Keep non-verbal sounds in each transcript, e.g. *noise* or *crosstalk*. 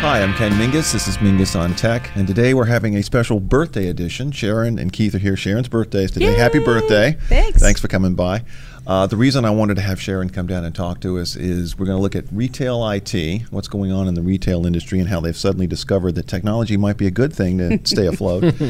Hi, I'm Ken Mingus. This is Mingus on Tech, and today we're having a special birthday edition. Sharon and Keith are here. Sharon's birthday is today. Yay! Happy birthday! Thanks. Thanks for coming by. Uh, the reason I wanted to have Sharon come down and talk to us is we're going to look at retail IT, what's going on in the retail industry, and how they've suddenly discovered that technology might be a good thing to stay afloat. *laughs*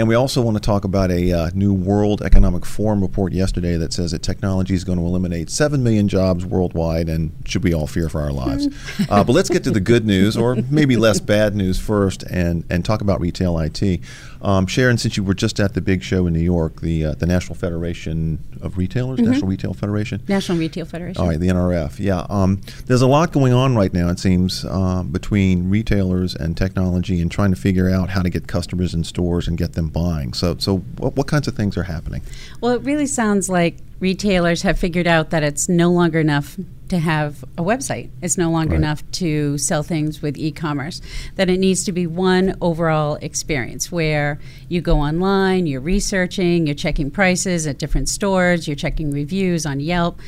And we also want to talk about a uh, new World Economic Forum report yesterday that says that technology is going to eliminate 7 million jobs worldwide and should we all fear for our lives. *laughs* uh, but let's get to the good news, or maybe less bad news first, and, and talk about retail IT. Um, Sharon, since you were just at the big show in New York, the, uh, the National Federation of Retailers, National Retail Federation, National Retail Federation. all right, the NRF. Yeah, um, there's a lot going on right now. It seems uh, between retailers and technology, and trying to figure out how to get customers in stores and get them buying. So, so what, what kinds of things are happening? Well, it really sounds like retailers have figured out that it's no longer enough to have a website. It's no longer Right. enough to sell things with e-commerce. That it needs to be one overall experience where you go online, you're researching, you're checking prices at different stores, you're checking reviews on Yelp,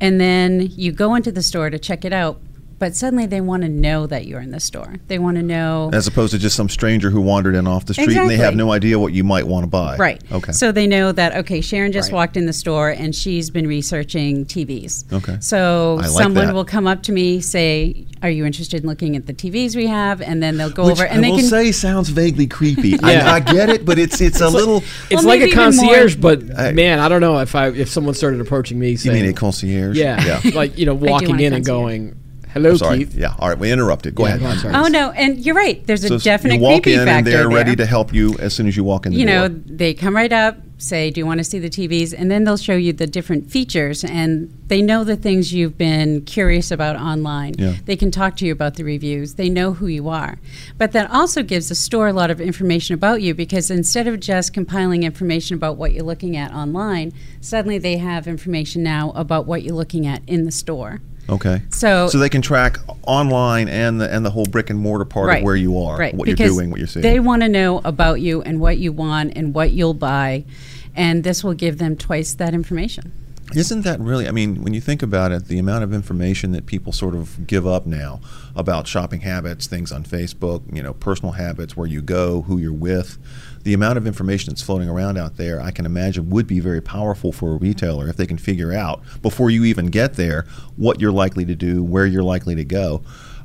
and then you go into the store to check it out. But suddenly they want to know that you're in the store. They want to know As opposed to just some stranger who wandered in off the street and they have no idea what you might want to buy. Right. Okay. So they know that okay, Sharon just Right. walked in the store and she's been researching TVs. Okay. So like someone that. will come up to me, say, "Are you interested in looking at the TVs we have?" And then they'll go Which over I and they will can. say sounds vaguely creepy. *laughs* Yeah. I, I get it, but it's it's a little. It's Well, like a maybe even more- concierge, but I- man, I don't know if I if someone started approaching me you saying, mean a concierge? yeah, *laughs* like you know, walking in and going, "Hello, Sorry. Keith." Yeah. All right. We interrupted. Go Yeah, ahead. go oh no, and you're right. There's a So definite you walk creepy in factor and they're there. ready to help you as soon as you walk in the you door. know, they come right up, say, "Do you want to see the TVs?" And then they'll show you the different features, and they know the things you've been curious about online. Yeah. They can talk to you about the reviews. They know who you are, but that also gives the store a lot of information about you because instead of just compiling information about what you're looking at online, suddenly they have information now about what you're looking at in the store. Okay. So- so they can track online and the and the whole brick and mortar part of where you are, Right, what you're doing, what you're seeing. They want to know about you and what you want and what you'll buy, and this will give them twice that information. Isn't that really? I mean, when you think about it, the amount of information that people sort of give up now about shopping habits, things on Facebook, you know, personal habits, where you go, who you're with, the amount of information that's floating around out there, I can imagine would be very powerful for a retailer if they can figure out before you even get there what you're likely to do, where you're likely to go.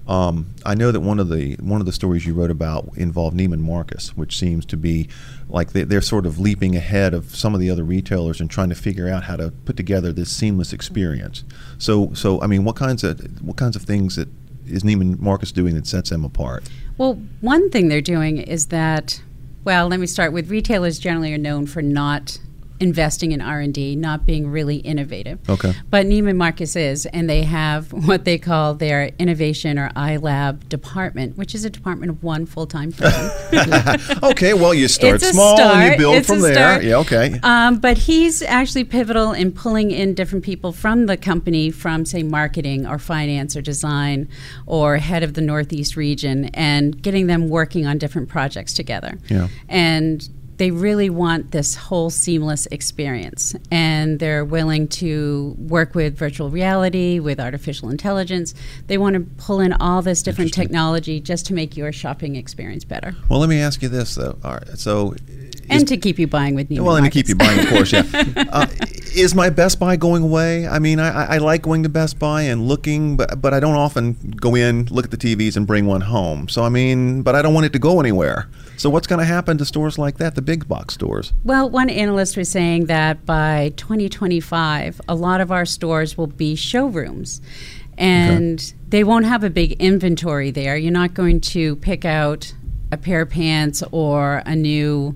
Um, I know that one of the one of the stories you wrote about involved Neiman Marcus, which seems to be like they, they're sort of leaping ahead of some of the other retailers and trying to figure out how to put together this seamless experience. So, so I mean, what kinds of what kinds of things that is Neiman Marcus doing that sets them apart? Well, one thing they're doing is that, well, let me start with retailers generally are known for not investing in R&D, not being really innovative. Okay. But Neiman Marcus is, and they have *laughs* what they call their innovation or iLab department, which is a department of one full-time person. *laughs* okay, well, you start small and you build It's from there. start. Yeah, okay. Um, but he's actually pivotal in pulling in different people from the company, from say marketing or finance or design or head of the Northeast region, and getting them working on different projects together. Yeah. And they really want this whole seamless experience, and they're willing to work with virtual reality, with artificial intelligence. They want to pull in all this different technology just to make your shopping experience better, Well, let me ask you this though. All right, so. is- and to keep you buying with Neiman Well, and to keep you buying, of course, yeah. *laughs* Uh, is my Best Buy going away? I mean, I, I- like going to Best Buy and looking, but but I don't often go in, look at the TVs, and bring one home. So I mean, but I don't want it to go anywhere. So what's going to happen to stores like that, the big box stores? Well, one analyst was saying that by 2025, a lot of our stores will be showrooms. And they won't have a big inventory there. You're not going to pick out a pair of pants or a new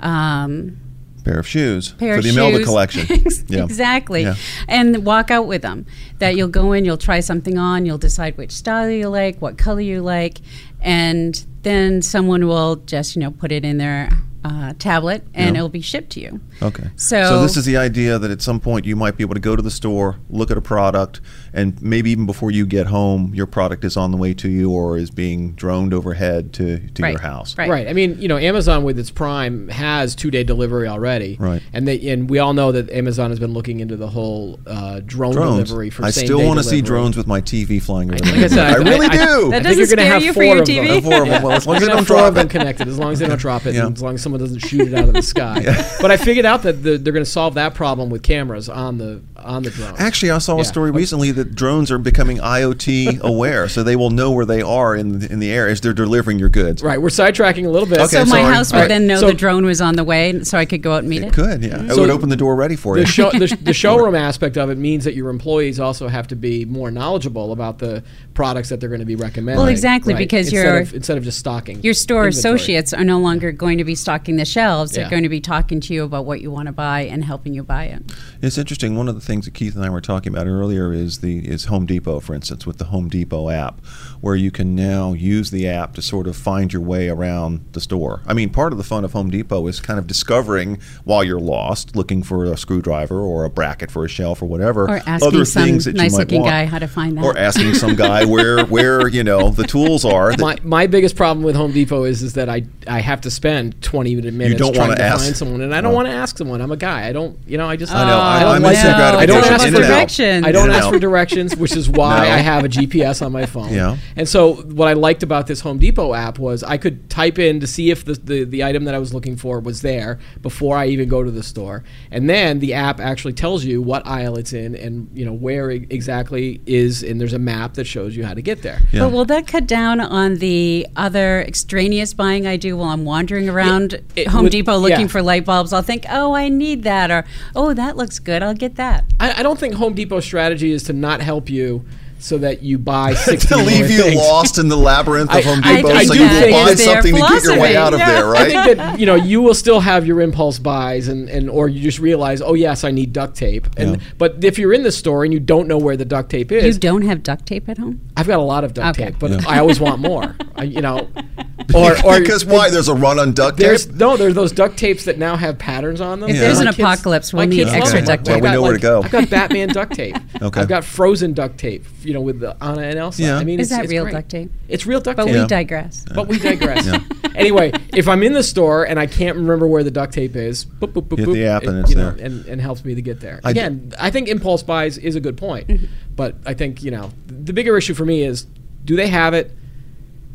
um, Pair of shoes pair for of the Imelda collection. *laughs* Yeah. Exactly. Yeah. And walk out with them. That you'll go in, you'll try something on, you'll decide which style you like, what color you like, and then someone will just, you know, put it in their uh, tablet and Yeah. it'll be shipped to you. Okay. So- this is the idea that at some point you might be able to go to the store, look at a product, and maybe even before you get home, your product is on the way to you or is being droned overhead to, to Right. your house. Right. Right. I mean, you know, Amazon with its Prime has two day delivery already. Right. And they and we all know that Amazon has been looking into the whole uh, drone Drones. delivery for I same still want to see drones with my TV flying over Like I said, I, really I- do. That I think doesn't you're gonna scare have you for four your of them. TV? Four of them. Well, as long as You're they don't have drop them it. connected, as long as they don't drop it, Yeah. and as long as someone doesn't shoot it out of the *laughs* sky. But I figured out that the, they're going to solve that problem with cameras on the on the drone. Actually, I saw Yeah. a story recently that drones are becoming IoT *laughs* aware, so they will know where they are in the, in the air as they're delivering your goods. right, we're sidetracking a little bit. Okay, so my sorry. house would All right. then know So- the drone was on the way, so I could go out and meet it. It could, yeah. It So would open the door ready for the, you. show, the, the *laughs* showroom aspect of it means that your employees also have to be more knowledgeable about the products that they're going to be recommending. Well, exactly, because instead your- of, instead of just stocking Your store inventory. associates are no longer going to be stocking the shelves. They're going to be talking to you about what you want to buy and helping you buy it. It's interesting. One of the things that Keith and I were talking about earlier is the is Home Depot, for instance, with the Home Depot app, where you can now use the app to sort of find your way around the store. I mean, part of the fun of Home Depot is kind of discovering while you're lost, looking for a screwdriver or a bracket for a shelf or whatever, Or asking other some things that you might nice-looking want. guy how to find that. or asking some guy where *laughs* where you know the tools are. That, My, my biggest problem with Home Depot is is that I I have to spend 20 minutes don't trying wanna ask. find someone, and I don't Oh. want to ask someone. I'm a guy. I don't, you know, I just I know. I- oh, don't I'm like instant no, gratification. I don't don't ask for directions. I don't ask for directions, which is why No. I have a GPS on my phone. Yeah. And so what I liked about this Home Depot app was I could type in to see if the, the, the item that I was looking for was there before I even go to the store. And then the app actually tells you what aisle it's in and you know where it exactly is and there's a map that shows you how to get there. Yeah. But will that cut down on the other extraneous buying I do while I'm wandering around it Home would- Depot looking yeah. for light bulbs? I'll think, oh, I need that, or oh, that looks good. I'll get that. I, I don't think Home Depot's strategy is to not help you so that you buy *laughs* 60 to more leave you things. lost in the labyrinth of I- Home I- Depot, I so do you think will buy something to get your way philosophy. out of Yeah. there, I think that you know you will still have your impulse buys and, and or you just realize oh yes I need duct tape and Yeah. but if you're in the store and you don't know where the duct tape is, You don't have duct tape at home? I've got a lot of duct Okay. tape but Yeah. I always want more *laughs* I, you know *laughs* or or because why? There's a run on duct there's tape. no there's those duct tapes that now have patterns on them If there's And an kids- apocalypse, we'll need kids extra them. duct tape. Well, we know where to go. I've got Batman duct tape Okay. I've got Frozen duct tape you know with the Anna and Elsa Yeah. I mean Is it's, that it's real great. duct tape? it's real duct But tape But we Yeah. digress. but we digress. Yeah. *laughs* Anyway, if I'm in the store and I can't remember where the duct tape is, boop, boop, boop, Hit boop, the app it, and it's you know, there. and, and helps me to get there. I d- Again, I think impulse buys is a good point, Mm-hmm. but I think you know the bigger issue for me is do they have it,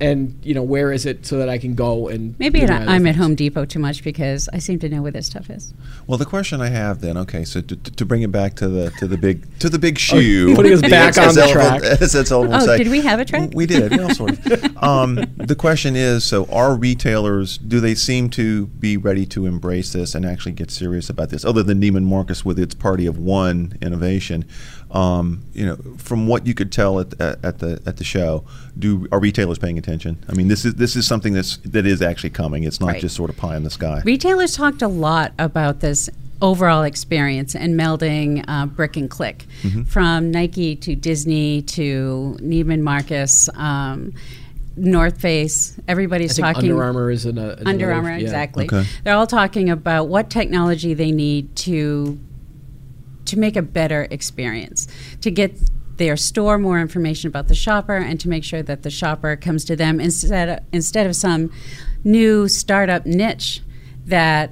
and you know where is it so that I can go and Maybe do it- my other I'm at. Home Depot too much because I seem to know where this stuff is. Well, the question I have then, okay, so to, to bring it back to the to the big to the big *laughs* shoe, putting us back on the track. *laughs* as it's Elephant Oh, say. did we have a track? We did, well, sort of. *laughs* Um, the question is, so are retailers? Do they seem to be ready to embrace this and actually get serious about this? Other than Neiman Marcus with its party of one innovation, um, you know, from what you could tell at, at, at the at the show, do are retailers paying attention? I mean, this is this is something that's that is actually coming. It's not Right. just sort of pie in the sky. Retailers talked a lot about this overall experience and melding uh, brick and click Mm-hmm. from Nike to Disney to Neiman Marcus, um, North Face. I Everybody's think talking. Under Armour is in a Under Armour, yeah. exactly. Okay. They're all talking about what technology they need to to make a better experience, to get their store more information about the shopper, and to make sure that the shopper comes to them instead of, instead of some new startup niche that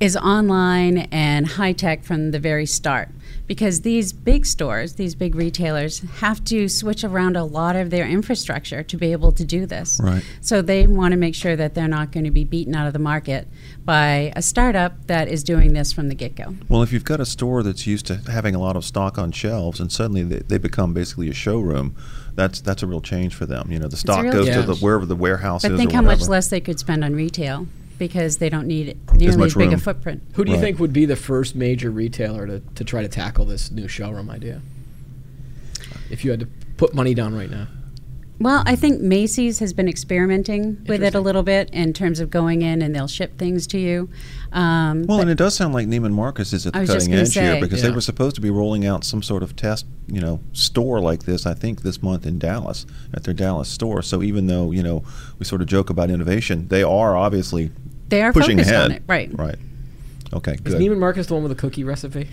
is online and high tech from the very start. Because these big stores, these big retailers, have to switch around a lot of their infrastructure to be able to do this. Right. So they want to make sure that they're not going to be beaten out of the market by a startup that is doing this from the get go. Well, if you've got a store that's used to having a lot of stock on shelves, and suddenly they, they become basically a showroom, that's that's a real change for them. You know, the stock goes to the wherever the warehouse But is. think or how much less they could spend on retail because they don't need nearly much as big a footprint. Who do you Right. think would be the first major retailer to, to try to tackle this new showroom idea? If you had to put money down right now. Well, I think Macy's has been experimenting with it a little bit in terms of going in and they'll ship things to you. Um, Well, and it does sound like Neiman Marcus is at the cutting gonna edge here say. because they were supposed to be rolling out some sort of test, you know, store like this. I think this month in Dallas at their Dallas store. So even though you know we sort of joke about innovation, they are obviously They are pushing focused ahead. on it, right? Right. Okay. Is Good. Neiman Marcus the one with the cookie recipe?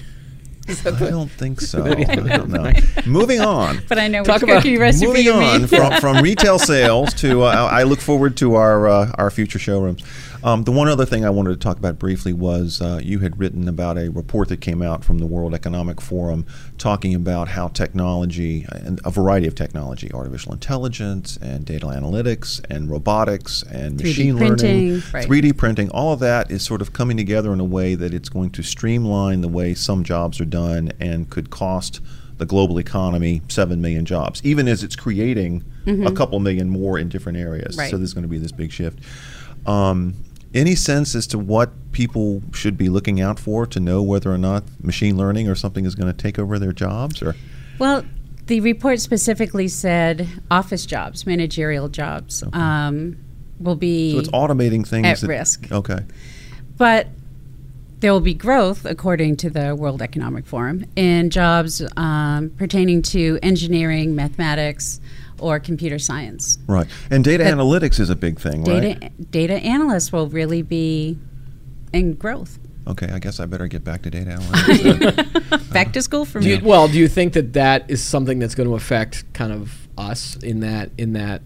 *laughs* I don't think so. *laughs* I I don't know. Moving on. *laughs* But I know Talk which about- cookie recipe Moving you on mean. from, from retail sales to, uh, I look forward to our uh, our future showrooms. Um, the one other thing I wanted to talk about briefly was uh, you had written about a report that came out from the World Economic Forum talking about how technology and a variety of technology, artificial intelligence and data analytics and robotics and 3D machine printing, learning, right. 3D printing, all of that is sort of coming together in a way that it's going to streamline the way some jobs are done and could cost the global economy 7 million jobs, even as it's creating a couple million more in different areas. Mm-hmm. Right. So there's going to be this big shift. Um, any sense as to what people should be looking out for to know whether or not machine learning or something is going to take over their jobs? Or Well, the report specifically said office jobs, managerial jobs, um, will be so it's automating things at that- risk. Okay. But there will be growth, according to the World Economic Forum, in jobs um, pertaining to engineering, mathematics, or computer science. Right. And data But analytics is a big thing, right? Data data analysts will really be in growth. Okay, I guess I better get back to data analytics. then. *laughs* Back to school for Do you, me. well, do you think that that is something that's going to affect kind of us in that in that?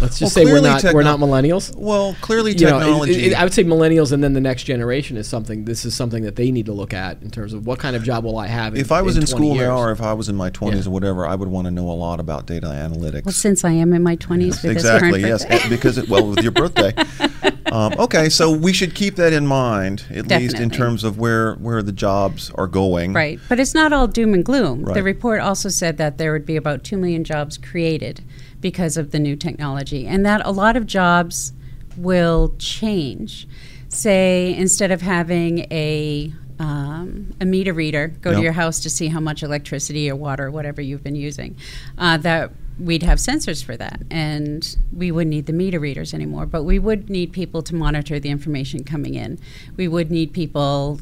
Let's just Well, say we're clearly not we're not millennials. well, clearly You know, it- technology. it- I would say millennials and then the next generation is something. This is something that they need to look at in terms of what kind of job will I have. In, if I was in, 20 school years? now, or if I was in my 20s Yeah. or whatever, I would want to know a lot about data analytics. Well, since I am in my 20s with exactly. this Yes, current *laughs* because it, well, with your birthday. Um, okay, so we should keep that in mind, at least in terms of where where the jobs are going. Right, but it's not all doom and gloom. Right. The report also said that there would be about 2 million jobs created because of the new technology, and that a lot of jobs will change. Say, instead of having a um, a meter reader go Yep. to your house to see how much electricity or water, whatever you've been using, uh, that we'd have sensors for that, and we wouldn't need the meter readers anymore. But we would need people to monitor the information coming in. We would need people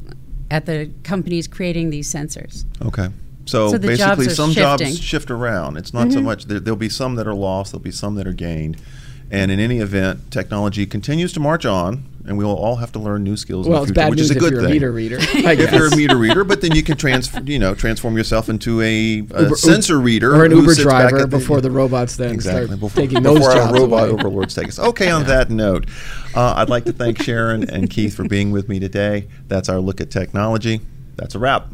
at the companies creating these sensors. Okay. So, So the jobs basically, some shifting. jobs shift around. It's not so Mhm. much there, there'll be some that are lost. There'll be some that are gained. And in any event, technology continues to march on, and we will all have to learn new skills. well, in it's the future, bad which news is a if good you're thing. meter reader. *laughs* I if you're a meter reader, but then you can transfer, you know, transform yourself into a, a Uber- sensor reader or an Uber driver at the- before the robots then exactly start before, taking those before our robot away. overlords take us. Okay, on that note, uh, I'd like to thank Sharon and Keith for being with me today. That's our look at technology. That's a wrap.